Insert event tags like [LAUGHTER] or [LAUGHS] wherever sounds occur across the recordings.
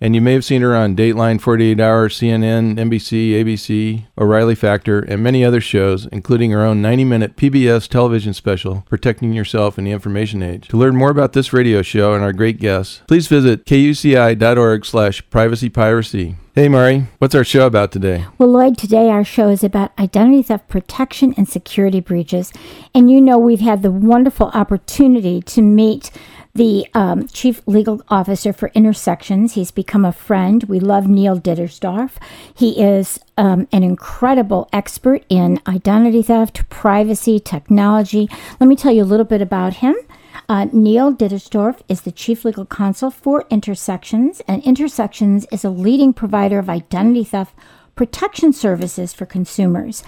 And you may have seen her on Dateline, 48 Hour, CNN, NBC, ABC, O'Reilly Factor, and many other shows, including her own 90 minute PBS television special, Protecting Yourself in the Information Age. To learn more about this radio show and our great guests, please visit kuci.org slash privacypiracy. Hey, Mari, what's our show about today? Well, Lloyd, today our show is about identity theft protection and security breaches. And you know, we've had the wonderful opportunity to meet the um, chief legal officer for Intersections. He's become a friend. We love Neil Dittersdorf. He is um, an incredible expert in identity theft, privacy, technology. Let me tell you a little bit about him. Uh, Neil Dittersdorf is the chief legal counsel for Intersections, and Intersections is a leading provider of identity theft protection services for consumers.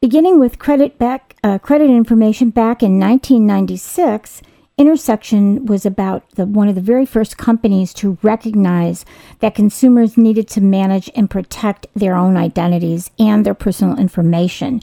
Beginning with credit back uh, credit information back in 1996, Intersection was about the, one of the very first companies to recognize that consumers needed to manage and protect their own identities and their personal information.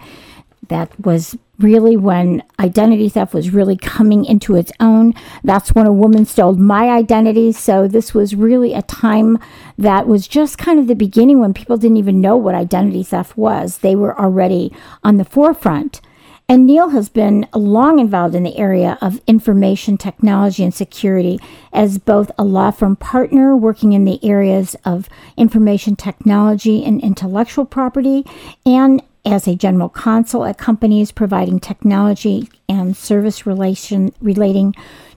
That was really when identity theft was really coming into its own. That's when a woman stole my identity. So, this was really a time that was just kind of the beginning when people didn't even know what identity theft was. They were already on the forefront. And Neil has been long involved in the area of information technology and security as both a law firm partner working in the areas of information technology and intellectual property, and as a general counsel at companies providing technology and service relation relating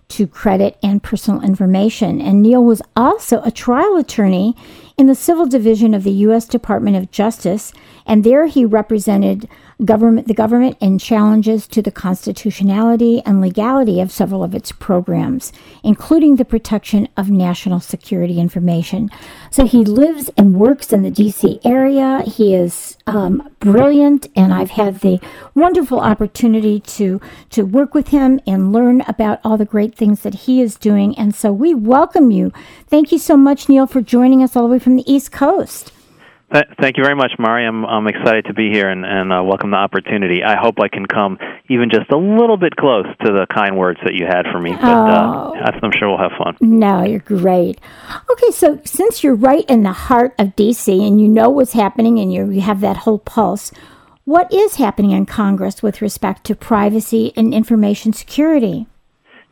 to credit and personal information. And Neil was also a trial attorney in the Civil Division of the U.S. Department of Justice, and there he represented government, the government in challenges to the constitutionality and legality of several of its programs, including the protection of national security information. So he lives and works in the D.C. area. He is um, brilliant, and I've had the wonderful opportunity to to work with him and learn about all the great things that he is doing. And so we welcome you. Thank you so much, Neil, for joining us all the way from the East Coast. Thank you very much, Mari. I'm, I'm excited to be here and, and uh, welcome the opportunity. I hope I can come even just a little bit close to the kind words that you had for me, but uh, Oh. I'm sure we'll have fun. No, you're great. Okay, so since you're right in the heart of DC and you know what's happening and you have that whole pulse, what is happening in Congress with respect to privacy and information security?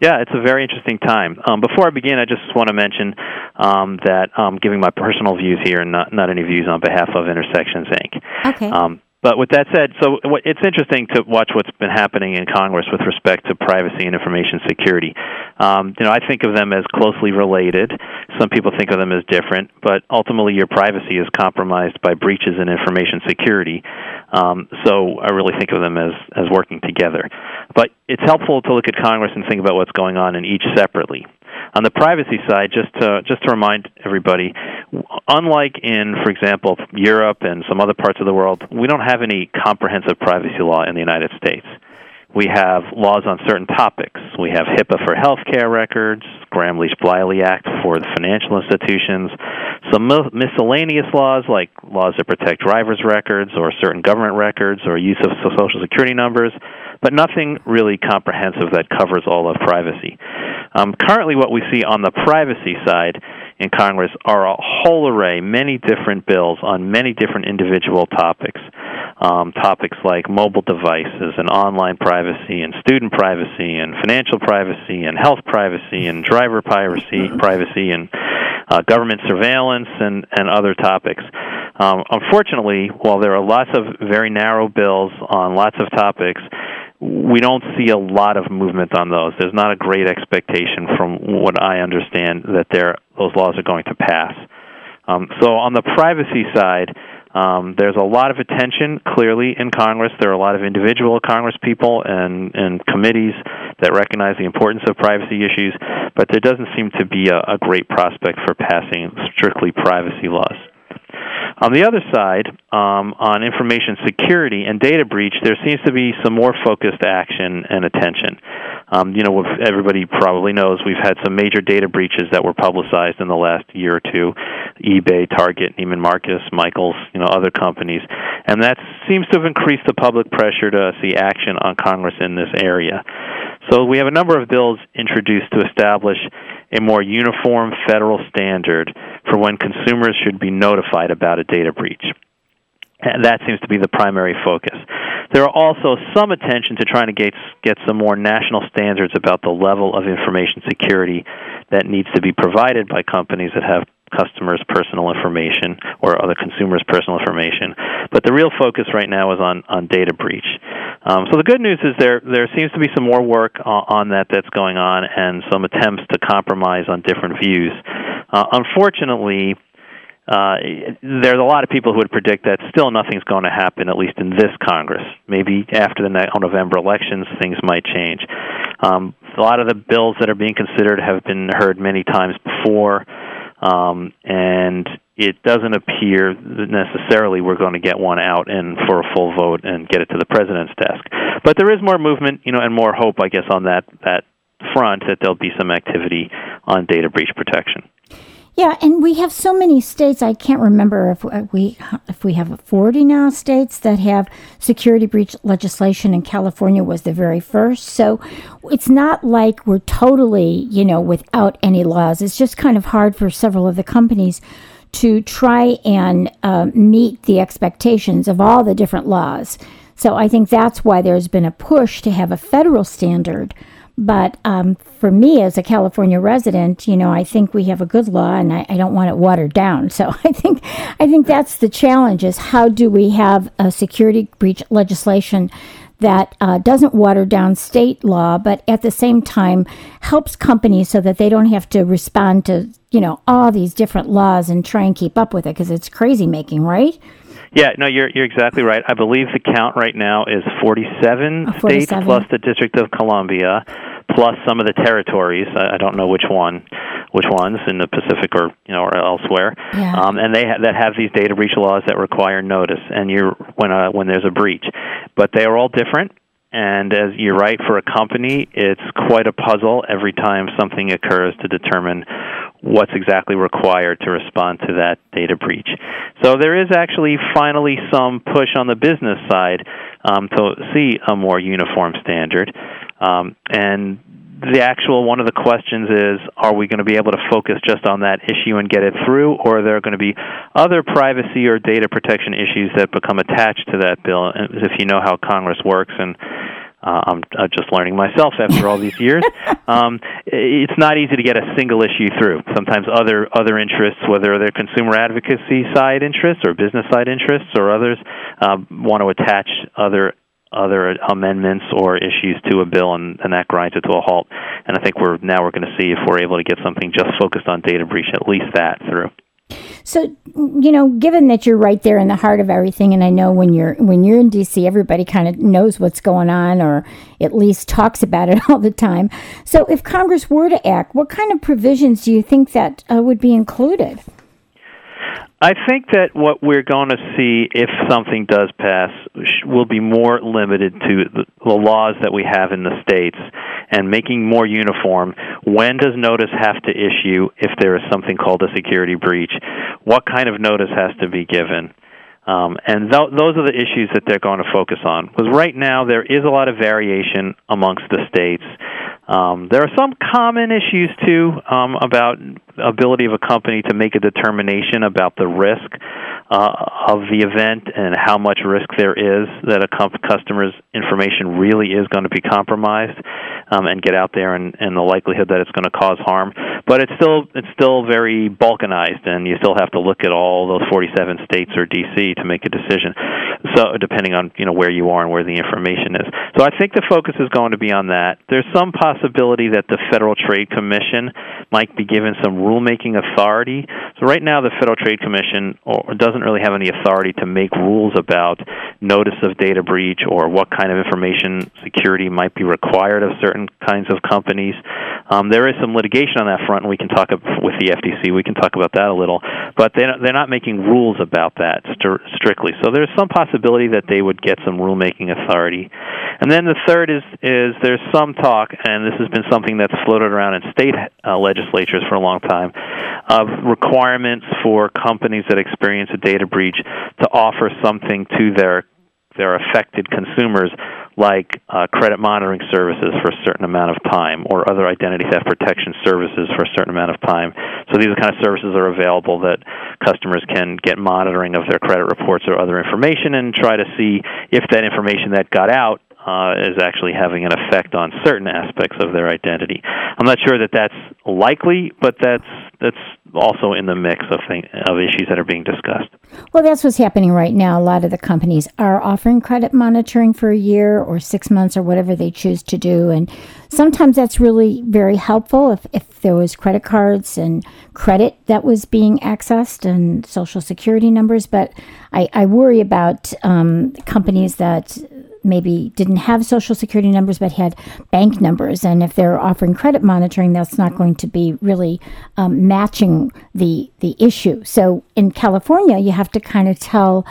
Yeah, it's a very interesting time. Um, before I begin, I just want to mention um, that I'm giving my personal views here and not, not any views on behalf of Intersections Inc. Okay. Um, but with that said, so what- it's interesting to watch what's been happening in Congress with respect to privacy and information security. Um, you know, I think of them as closely related. Some people think of them as different, but ultimately, your privacy is compromised by breaches in information security. Um, so I really think of them as as working together. But it's helpful to look at Congress and think about what's going on in each separately. On the privacy side, just to, just to remind everybody, unlike in, for example, Europe and some other parts of the world, we don't have any comprehensive privacy law in the United States. We have laws on certain topics. We have HIPAA for healthcare records, Gramm-Leach-Bliley Act for the financial institutions, some mi- miscellaneous laws like laws that protect drivers' records or certain government records or use of social security numbers, but nothing really comprehensive that covers all of privacy. Um, currently, what we see on the privacy side in Congress are a whole array, many different bills on many different individual topics. Um, topics like mobile devices and online privacy and student privacy and financial privacy and health privacy and driver privacy, privacy and uh, government surveillance and, and other topics. Um, unfortunately, while there are lots of very narrow bills on lots of topics, we don't see a lot of movement on those. There's not a great expectation, from what I understand, that those laws are going to pass. Um, so on the privacy side, um, there's a lot of attention clearly in Congress. There are a lot of individual Congress people and, and committees that recognize the importance of privacy issues, but there doesn't seem to be a, a great prospect for passing strictly privacy laws. On the other side, um, on information security and data breach, there seems to be some more focused action and attention. Um, you know, everybody probably knows we've had some major data breaches that were publicized in the last year or two: eBay, Target, Neiman Marcus, Michaels, you know, other companies, and that seems to have increased the public pressure to see action on Congress in this area. So we have a number of bills introduced to establish a more uniform federal standard for when consumers should be notified about a data breach. And that seems to be the primary focus. There are also some attention to trying to get, get some more national standards about the level of information security that needs to be provided by companies that have customers' personal information or other consumers' personal information. But the real focus right now is on, on data breach. Um, so the good news is there there seems to be some more work on, on that that's going on and some attempts to compromise on different views. Uh, unfortunately, uh, there's a lot of people who would predict that still nothing's going to happen, at least in this Congress. Maybe after the November elections, things might change. Um, a lot of the bills that are being considered have been heard many times before um, and it doesn't appear that necessarily we're going to get one out and for a full vote and get it to the president's desk. But there is more movement, you know, and more hope, I guess, on that that front that there'll be some activity on data breach protection. Yeah, and we have so many states. I can't remember if we if we have 40 now states that have security breach legislation, and California was the very first. So it's not like we're totally, you know, without any laws. It's just kind of hard for several of the companies to try and uh, meet the expectations of all the different laws. So I think that's why there's been a push to have a federal standard but um, for me, as a California resident, you know, I think we have a good law, and I, I, don't want it watered down. So [LAUGHS] I think, I think that's the challenge: is how do we have a security breach legislation that uh, doesn't water down state law, but at the same time helps companies so that they don't have to respond to, you know, all these different laws and try and keep up with it because it's crazy making, right? Yeah, no, you're you're exactly right. I believe the count right now is 47, oh, 47. states plus the District of Columbia, plus some of the territories. I, I don't know which one, which ones in the Pacific or you know or elsewhere. Yeah. Um, and they ha- that have these data breach laws that require notice, and you're when uh, when there's a breach, but they are all different. And as you're right, for a company, it's quite a puzzle every time something occurs to determine what's exactly required to respond to that data breach. So there is actually finally some push on the business side um, to see a more uniform standard. Um, and the actual one of the questions is are we going to be able to focus just on that issue and get it through or are there going to be other privacy or data protection issues that become attached to that bill if you know how congress works and uh, I'm uh, just learning myself after all these years. [LAUGHS] Um, it's not easy to get a single issue through. Sometimes other other interests, whether they're consumer advocacy side interests or business side interests or others, uh, want to attach other other amendments or issues to a bill, and, and that grinds it to a halt. And I think we're now we're going to see if we're able to get something just focused on data breach, at least that through. So, you know, given that you're right there in the heart of everything, and I know when you're when you're in DC, everybody kind of knows what's going on, or at least talks about it [LAUGHS] all the time. So, if Congress were to act, what kind of provisions do you think that uh, would be included? I think that what we're going to see if something does pass will be more limited to the, the laws that we have in the states and making more uniform. When does notice have to issue if there is something called a security breach? What kind of notice has to be given? Um, and th- those are the issues that they're going to focus on. Because right now there is a lot of variation amongst the states. Um, there are some common issues too um, about ability of a company to make a determination about the risk uh, of the event and how much risk there is that a comp- customer's information really is going to be compromised um, and get out there and, and the likelihood that it's going to cause harm. But it's still it's still very balkanized, and you still have to look at all those 47 states or DC to make a decision. So depending on you know where you are and where the information is. So I think the focus is going to be on that. There's some possibility that the Federal Trade Commission might be given some rulemaking authority. So right now the Federal Trade Commission doesn't really have any authority to make rules about notice of data breach or what kind of information security might be required of certain kinds of companies. Um, there is some litigation on that front, and we can talk with the FTC. We can talk about that a little, but not, they're not making rules about that st- strictly. So there's some possibility that they would get some rulemaking authority. And then the third is is there's some talk, and this has been something that's floated around in state uh, legislatures for a long time, of requirements for companies that experience a data breach to offer something to their their affected consumers like uh, credit monitoring services for a certain amount of time or other identity theft protection services for a certain amount of time. So these kind of services are available that customers can get monitoring of their credit reports or other information and try to see if that information that got out uh, is actually having an effect on certain aspects of their identity. I'm not sure that that's likely, but that's that's also in the mix of thing, of issues that are being discussed. Well, that's what's happening right now. A lot of the companies are offering credit monitoring for a year or six months or whatever they choose to do, and sometimes that's really very helpful if if there was credit cards and credit that was being accessed and social security numbers. But I, I worry about um, companies that maybe didn't have social security numbers but had bank numbers. And if they're offering credit monitoring, that's not going to be really um, matching the the issue. So in California, you have to kind of tell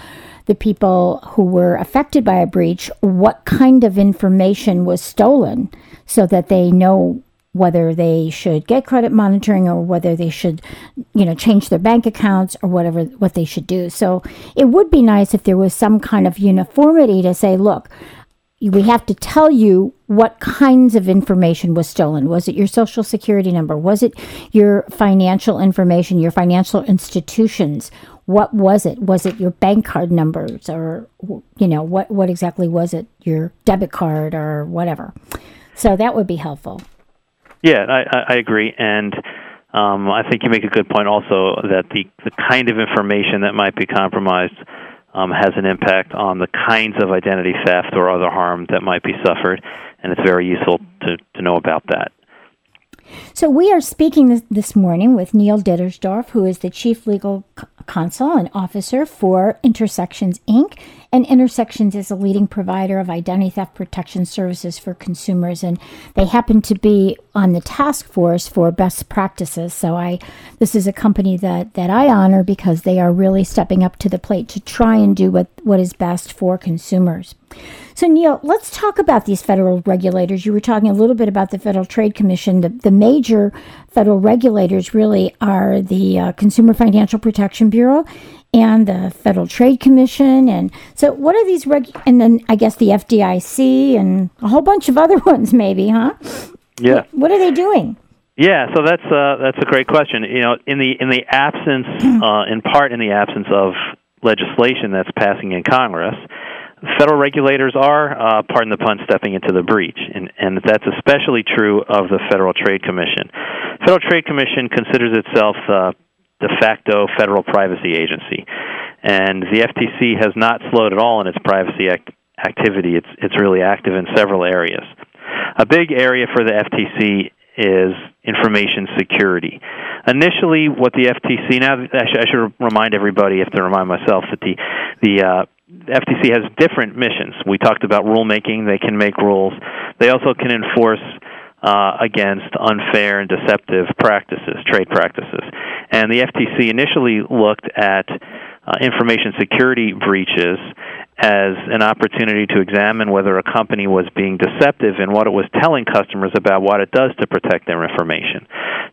the people who were affected by a breach what kind of information was stolen so that they know whether they should get credit monitoring or whether they should, you know, change their bank accounts or whatever what they should do. So it would be nice if there was some kind of uniformity to say, look, we have to tell you what kinds of information was stolen. Was it your social security number? Was it your financial information, your financial institutions? What was it? Was it your bank card numbers or you know, what what exactly was it? Your debit card or whatever. So that would be helpful. Yeah, I, I agree, and um, I think you make a good point also that the the kind of information that might be compromised um, has an impact on the kinds of identity theft or other harm that might be suffered, and it's very useful to, to know about that. So, we are speaking this, this morning with Neil Dittersdorf, who is the Chief Legal Counsel and Officer for Intersections Inc. And Intersections is a leading provider of identity theft protection services for consumers, and they happen to be on the task force for best practices. So, I this is a company that that I honor because they are really stepping up to the plate to try and do what what is best for consumers. So, Neil, let's talk about these federal regulators. You were talking a little bit about the Federal Trade Commission. The, the major federal regulators really are the uh, Consumer Financial Protection Bureau and the Federal Trade Commission. And so, what are these reg? And then I guess the FDIC and a whole bunch of other [LAUGHS] ones, maybe, huh? Yeah. What, are they doing? Yeah, so that's uh, that's a great question. You know, in the in the absence, [CLEARS THROAT] uh, in part, in the absence of legislation that's passing in Congress, federal regulators are, uh, pardon the pun, stepping into the breach, and, and that's especially true of the Federal Trade Commission. Federal Trade Commission considers itself the de facto federal privacy agency, and the FTC has not slowed at all in its privacy act- activity. It's it's really active in several areas. A big area for the FTC is information security. Initially, what the FTC now I should, I should remind everybody, I have to remind myself, that the the uh, FTC has different missions. We talked about rulemaking; they can make rules. They also can enforce uh, against unfair and deceptive practices, trade practices. And the FTC initially looked at uh, information security breaches as an opportunity to examine whether a company was being deceptive in what it was telling customers about what it does to protect their information.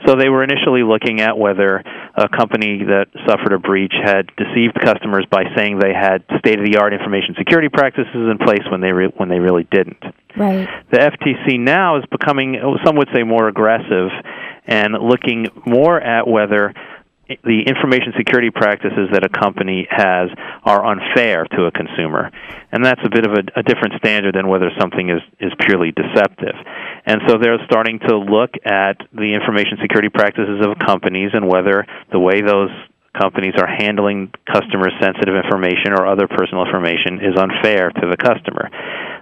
So they were initially looking at whether a company that suffered a breach had deceived customers by saying they had state-of-the-art information security practices in place when they re- when they really didn't. Right. The FTC now is becoming, some would say, more aggressive and looking more at whether the information security practices that a company has are unfair to a consumer. And that's a bit of a, a, different standard than whether something is, is purely deceptive. And so they're starting to look at the information security practices of companies and whether the way those companies are handling customer sensitive information or other personal information is unfair to the customer.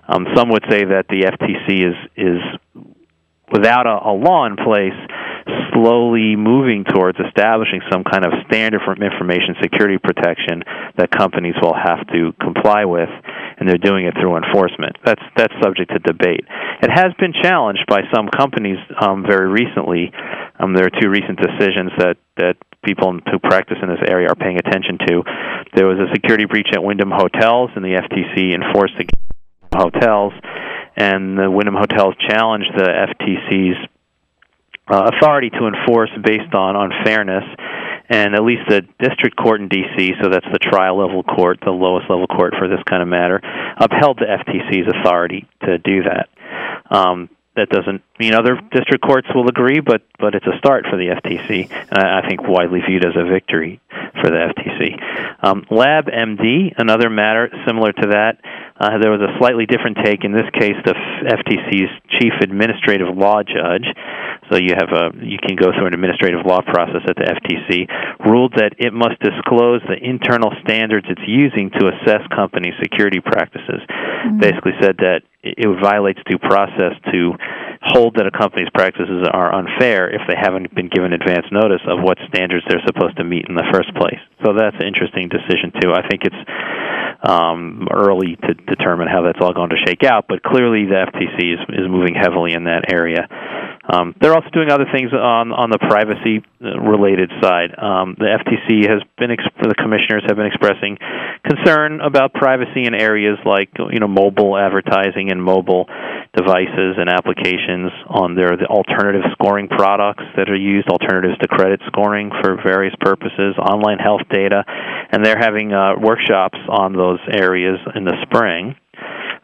Um, some would say that the FTC is, is without a, a law in place, slowly moving towards establishing some kind of standard for information security protection that companies will have to comply with, and they're doing it through enforcement. That's that's subject to debate. It has been challenged by some companies um, very recently. Um, there are two recent decisions that that people who practice in this area are paying attention to. There was a security breach at Wyndham Hotels, and the FTC enforced against hotels, and the Wyndham Hotels challenged the FTC's uh, authority to enforce based on unfairness. And at least the district court in D.C., so that's the trial level court, the lowest level court for this kind of matter, upheld the FTC's authority to do that. Um, that doesn't mean other district courts will agree, but but it's a start for the FTC, and I, I think widely viewed as a victory for the FTC. Um, LabMD, another matter similar to that, uh, there was a slightly different take. In this case, the FTC's chief administrative law judge, so you have a you can go through an administrative law process at the FTC, ruled that it must disclose the internal standards it's using to assess company security practices. Mm-hmm. Basically, said that it violates due process to hold that a company's practices are unfair if they haven't been given advance notice of what standards they're supposed to meet in the first place. So that's an interesting decision too. I think it's um, early to determine how that's all going to shake out, but clearly the FTC is, is moving heavily in that area. Um, they're also doing other things on on the privacy related side. Um, the FTC has been the commissioners have been expressing concern about privacy in areas like you know mobile advertising and mobile devices and applications on their the alternative scoring products that are used, alternatives to credit scoring for various purposes, online health data, and they're having uh, workshops on those areas in the spring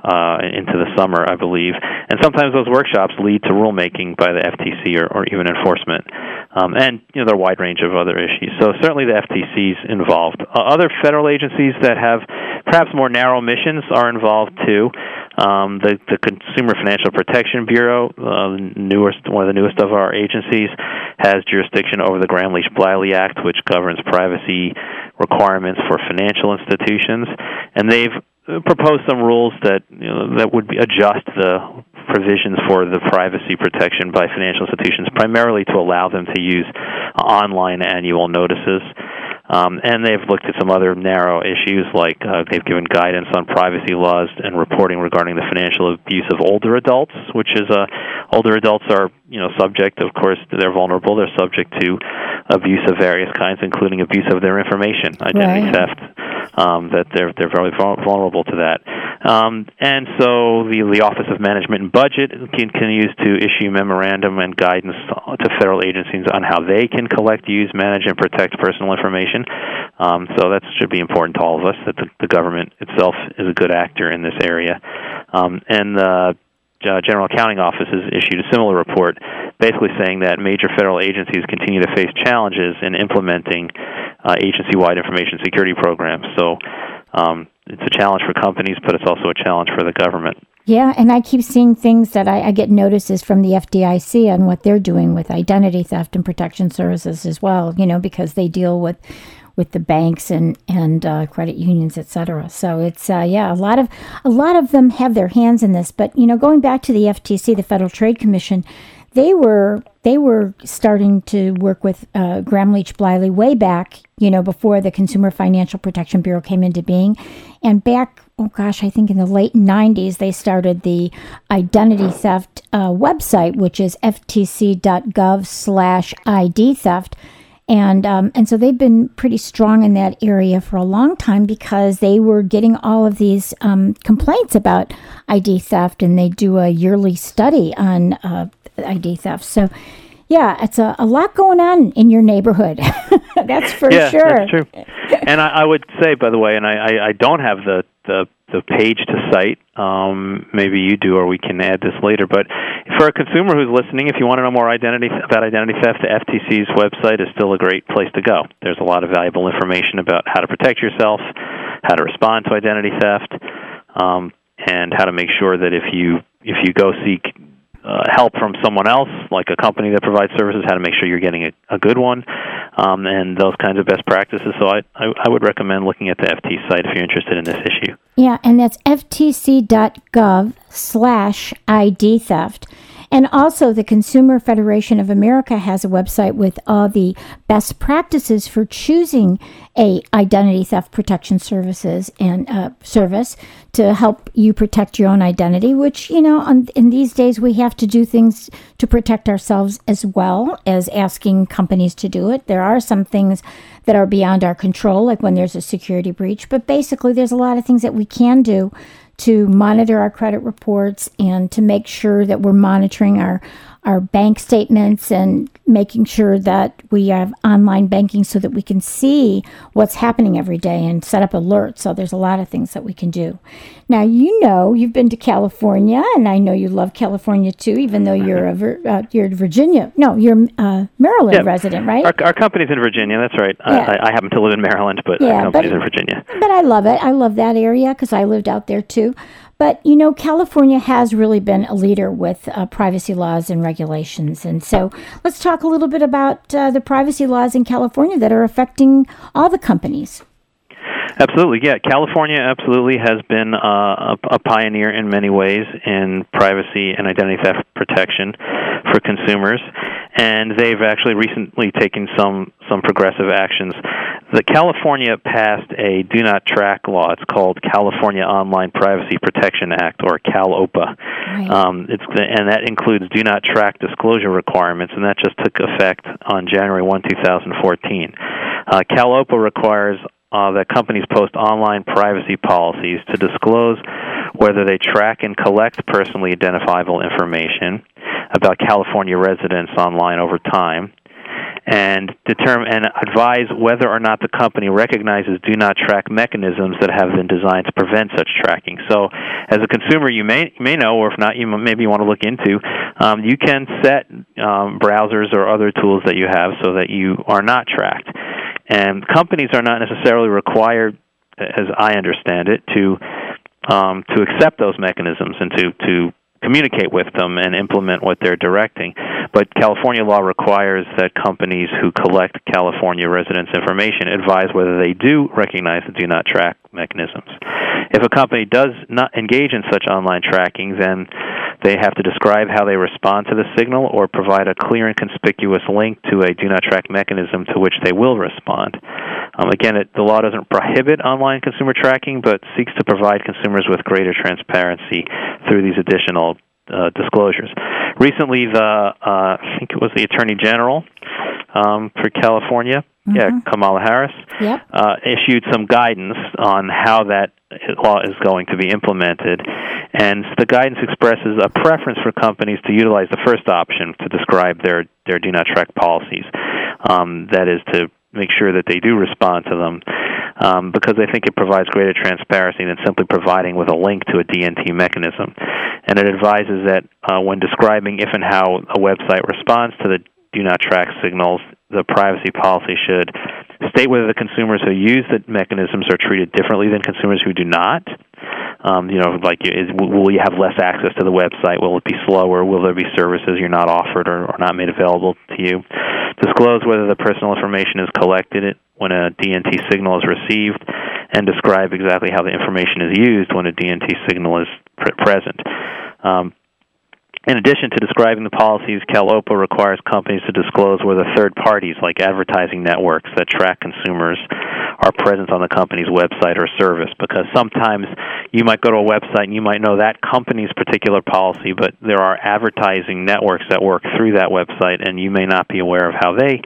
uh, into the summer, I believe. And sometimes those workshops lead to rulemaking by the FTC or, or even enforcement. Um, and you know there are a wide range of other issues. So certainly the FTC is involved. Uh, other federal agencies that have perhaps more narrow missions are involved too. Um, the, the Consumer Financial Protection Bureau, uh, newest one of the newest of our agencies, has jurisdiction over the Gramm-Leach-Bliley Act, which governs privacy requirements for financial institutions, and they've propose some rules that you know, that would be, adjust the provisions for the privacy protection by financial institutions, primarily to allow them to use online annual notices. Um, and they've looked at some other narrow issues, like uh, they've given guidance on privacy laws and reporting regarding the financial abuse of older adults, which is uh, older adults are you know subject, of course, they're vulnerable. They're subject to abuse of various kinds, including abuse of their information, identity right. theft. Um, that they're they're very vulnerable to that, um, and so the the Office of Management and Budget continues to issue memorandum and guidance to federal agencies on how they can collect, use, manage, and protect personal information. Um, so that should be important to all of us that the, the government itself is a good actor in this area, um, and the uh, General Accounting Office has issued a similar report, basically saying that major federal agencies continue to face challenges in implementing uh, agency-wide information security programs. So um, it's a challenge for companies, but it's also a challenge for the government. Yeah, and I keep seeing things that I, I, get notices from the FDIC on what they're doing with identity theft and protection services as well. You know, because they deal with with the banks and and uh, credit unions, et cetera. So it's uh, yeah, a lot of a lot of them have their hands in this. But you know, going back to the FTC, the Federal Trade Commission, they were they were starting to work with uh, Gramm-Leach-Bliley way back, you know, before the Consumer Financial Protection Bureau came into being, and back oh gosh, I think in the late 90s, they started the identity theft uh, website, which is ftc.gov slash ID theft. And um, and so they've been pretty strong in that area for a long time because they were getting all of these um, complaints about ID theft, and they do a yearly study on uh, ID theft. So yeah, it's a, a lot going on in your neighborhood. [LAUGHS] that's for yeah, sure. That's true. and I, I would say, by the way, and I, I, I don't have the, the the page to cite. Um, maybe you do, or we can add this later. But for a consumer who's listening, if you want to know more identity about identity theft, the FTC's website is still a great place to go. There's a lot of valuable information about how to protect yourself, how to respond to identity theft, um, and how to make sure that if you if you go seek uh, help from someone else, like a company that provides services, how to make sure you're getting a, a good one, um, and those kinds of best practices. So I, I, I would recommend looking at the FT site if you're interested in this issue. Yeah, and that's ftc.gov slash ID theft. And also, the Consumer Federation of America has a website with all the best practices for choosing a identity theft protection services and uh, service to help you protect your own identity. Which you know, on, in these days, we have to do things to protect ourselves as well as asking companies to do it. There are some things that are beyond our control, like when there's a security breach. But basically, there's a lot of things that we can do to monitor our credit reports and to make sure that we're monitoring our our bank statements and making sure that we have online banking so that we can see what's happening every day and set up alerts. So there's a lot of things that we can do. Now you know you've been to California, and I know you love California too, even though you're a uh, you're Virginia. No, you're a uh, Maryland yeah. resident, right? Our, our, company's in Virginia. That's right. Yeah. I, I, happen to live in Maryland, but yeah, our company's but, in Virginia. But I love it. I love that area because I lived out there too. But you know, California has really been a leader with uh, privacy laws and regulations. And so let's talk a little bit about uh, the privacy laws in California that are affecting all the companies. Absolutely, yeah. California absolutely has been uh, a, a, pioneer in many ways in privacy and identity theft protection for consumers, and they've actually recently taken some some progressive actions. The California passed a do not track law. It's called California Online Privacy Protection Act, or CalOPPA. Right. Um, it's and that includes do not track disclosure requirements, and that just took effect on January 1, 2014. Uh, CalOPPA requires uh, that companies post online privacy policies to disclose whether they track and collect personally identifiable information about California residents online over time and determine and advise whether or not the company recognizes do not track mechanisms that have been designed to prevent such tracking. So, as a consumer, you may you may know, or if not, you maybe you want to look into. Um, you can set um, browsers or other tools that you have so that you are not tracked, and companies are not necessarily required, as I understand it, to um, to accept those mechanisms and to to communicate with them and implement what they're directing. But California law requires that companies who collect California residents' information advise whether they do recognize the do not track mechanisms. If a company does not engage in such online tracking, then they have to describe how they respond to the signal or provide a clear and conspicuous link to a do not track mechanism to which they will respond. Um, again, it, the law doesn't prohibit online consumer tracking, but seeks to provide consumers with greater transparency through these additional uh, disclosures. Recently, the uh, I think it was the Attorney General um, for California, mm-hmm. yeah, Kamala Harris, yep. uh, issued some guidance on how that law is going to be implemented. And the guidance expresses a preference for companies to utilize the first option to describe their, their do not track policies. Um, that is to make sure that they do respond to them um, because they think it provides greater transparency than simply providing with a link to a DNT mechanism. And it advises that uh, when describing if and how a website responds to the do not track signals, the privacy policy should state whether the consumers who use the mechanisms are treated differently than consumers who do not. Um, you know, like is, will you have less access to the website? Will it be slower? Will there be services you're not offered or, or not made available to you? Disclose whether the personal information is collected when a DNT signal is received, and describe exactly how the information is used when a DNT signal is pre- present. Um, in addition to describing the policies, CalOPPA requires companies to disclose whether third parties, like advertising networks that track consumers, are present on the company's website or service. Because sometimes you might go to a website and you might know that company's particular policy, but there are advertising networks that work through that website, and you may not be aware of how they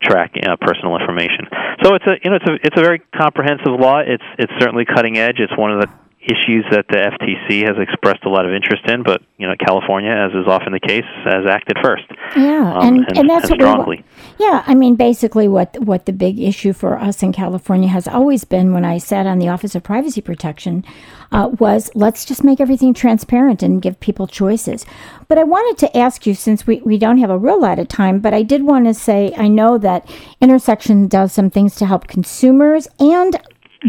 track uh, personal information. So it's a you know it's a it's a very comprehensive law. It's it's certainly cutting edge. It's one of the issues that the FTC has expressed a lot of interest in, but you know California, as is often the case, has acted first. Yeah, um, and, and, and that's and strongly. We, yeah, I mean, basically, what what the big issue for us in California has always been when I sat on the Office of Privacy Protection uh, was let's just make everything transparent and give people choices. But I wanted to ask you, since we, we don't have a real lot of time, but I did want to say I know that Intersection does some things to help consumers and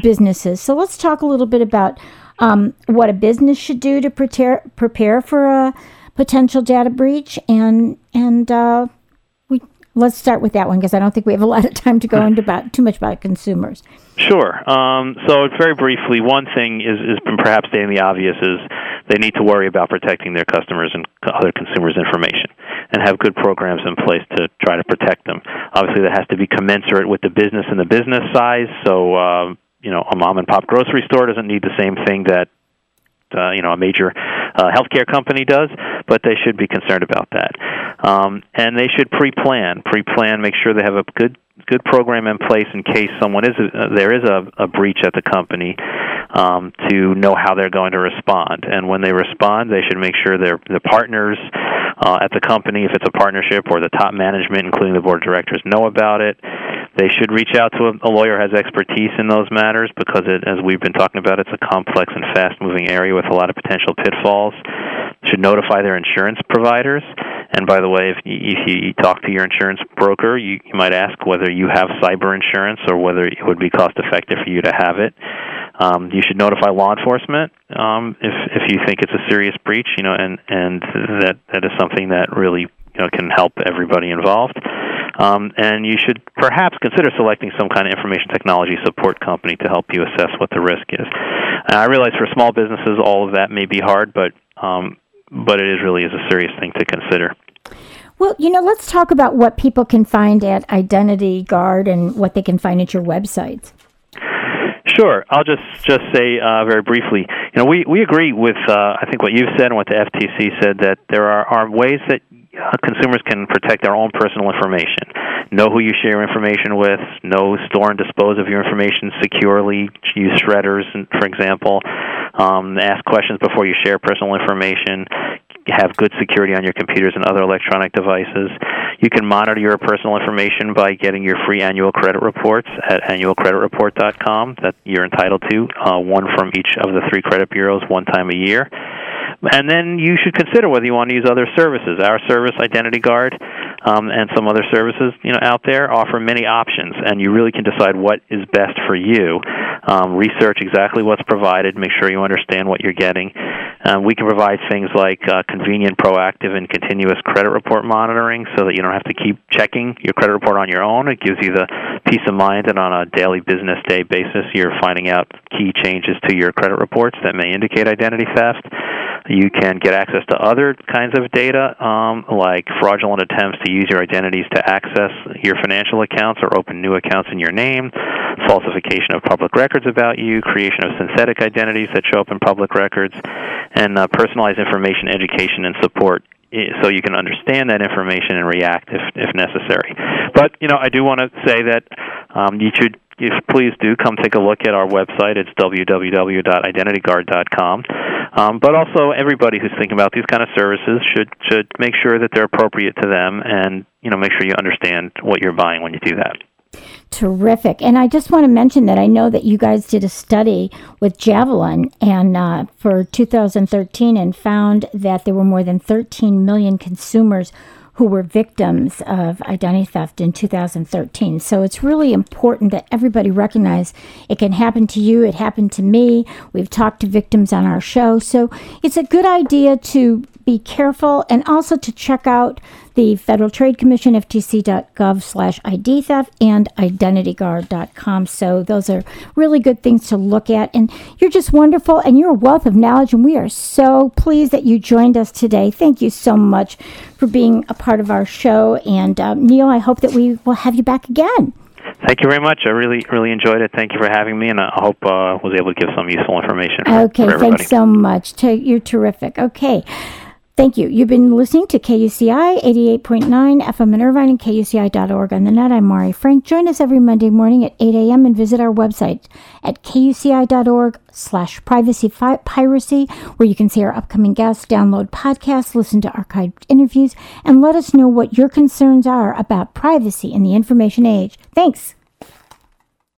businesses. So let's talk a little bit about um, what a business should do to prepare prepare for a potential data breach, and and uh, we let's start with that one because I don't think we have a lot of time to go [LAUGHS] into about too much about consumers. Sure. Um, so very briefly, one thing is, is perhaps stating the obvious is they need to worry about protecting their customers and other consumers' information and have good programs in place to try to protect them. Obviously, that has to be commensurate with the business and the business size. So, uh, you know a mom and pop grocery store doesn't need the same thing that uh, you know a major uh, healthcare company does, but they should be concerned about that. Um, and they should pre-plan, pre-plan, make sure they have a good good program in place in case someone is uh, there is a, a breach at the company um, to know how they're going to respond. And when they respond, they should make sure their the partners uh, at the company, if it's a partnership, or the top management, including the board of directors, know about it. They should reach out to a, a lawyer has expertise in those matters because, it, as we've been talking about, it's a complex and fast-moving area with a lot of potential pitfalls. Should notify their insurance providers. And by the way, if you, if you talk to your insurance broker, you, you might ask whether you have cyber insurance or whether it would be cost effective for you to have it. Um, you should notify law enforcement um, if if you think it's a serious breach, you know, and and that that is something that really you know can help everybody involved. Um, and you should perhaps consider selecting some kind of information technology support company to help you assess what the risk is. And I realize for small businesses, all of that may be hard, but um, but it is really is a serious thing to consider. Well, you know, let's talk about what people can find at Identity Guard and what they can find at your website. Sure. I'll just just say uh, very briefly. You know, we we agree with uh, I think what you've said and what the FTC said that there are, are ways that uh, consumers can protect their own personal information. Know who you share information with. Know, store, and dispose of your information securely. Use shredders, for example. Um, ask questions before you share personal information have good security on your computers and other electronic devices. You can monitor your personal information by getting your free annual credit reports at annualcreditreport.com that you're entitled to, uh, one from each of the three credit bureaus one time a year. And then you should consider whether you want to use other services. Our service, Identity Guard, um, and some other services, you know, out there offer many options, and you really can decide what is best for you. Um, research exactly what's provided. Make sure you understand what you're getting. Um, we can provide things like uh, convenient, proactive, and continuous credit report monitoring, so that you don't have to keep checking your credit report on your own. It gives you the peace of mind that on a daily business day basis, you're finding out key changes to your credit reports that may indicate identity theft. You can get access to other kinds of data, um, like fraudulent attempts to use your identities to access your financial accounts or open new accounts in your name, falsification of public records about you, creation of synthetic identities that show up in public records, and uh, personalized information education and support so you can understand that information and react if, if necessary. But you know, I do want to say that um, you should if please do come take a look at our website. It's www.identityguard.com. Um, but also, everybody who's thinking about these kind of services should should make sure that they're appropriate to them, and you know, make sure you understand what you're buying when you do that. Terrific. And I just want to mention that I know that you guys did a study with Javelin and uh, for 2013 and found that there were more than 13 million consumers who were victims of identity theft in 2013. So it's really important that everybody recognize it can happen to you, it happened to me. We've talked to victims on our show. So it's a good idea to be careful and also to check out the Federal Trade Commission, ftc.gov slash ID theft, and identityguard.com. So those are really good things to look at. And you're just wonderful and you're a wealth of knowledge. And we are so pleased that you joined us today. Thank you so much for being a part of our show. And uh, Neil, I hope that we will have you back again. Thank you very much. I really, really enjoyed it. Thank you for having me, and I hope uh, I was able to give some useful information. For, okay, for thanks so much. You're terrific. Okay. Thank you. You've been listening to KUCI 88.9 FM in Irvine and KUCI.org on the net. I'm Mari Frank. Join us every Monday morning at 8 a.m. and visit our website at KUCI.org slash privacy piracy, where you can see our upcoming guests, download podcasts, listen to archived interviews, and let us know what your concerns are about privacy in the information age. Thanks.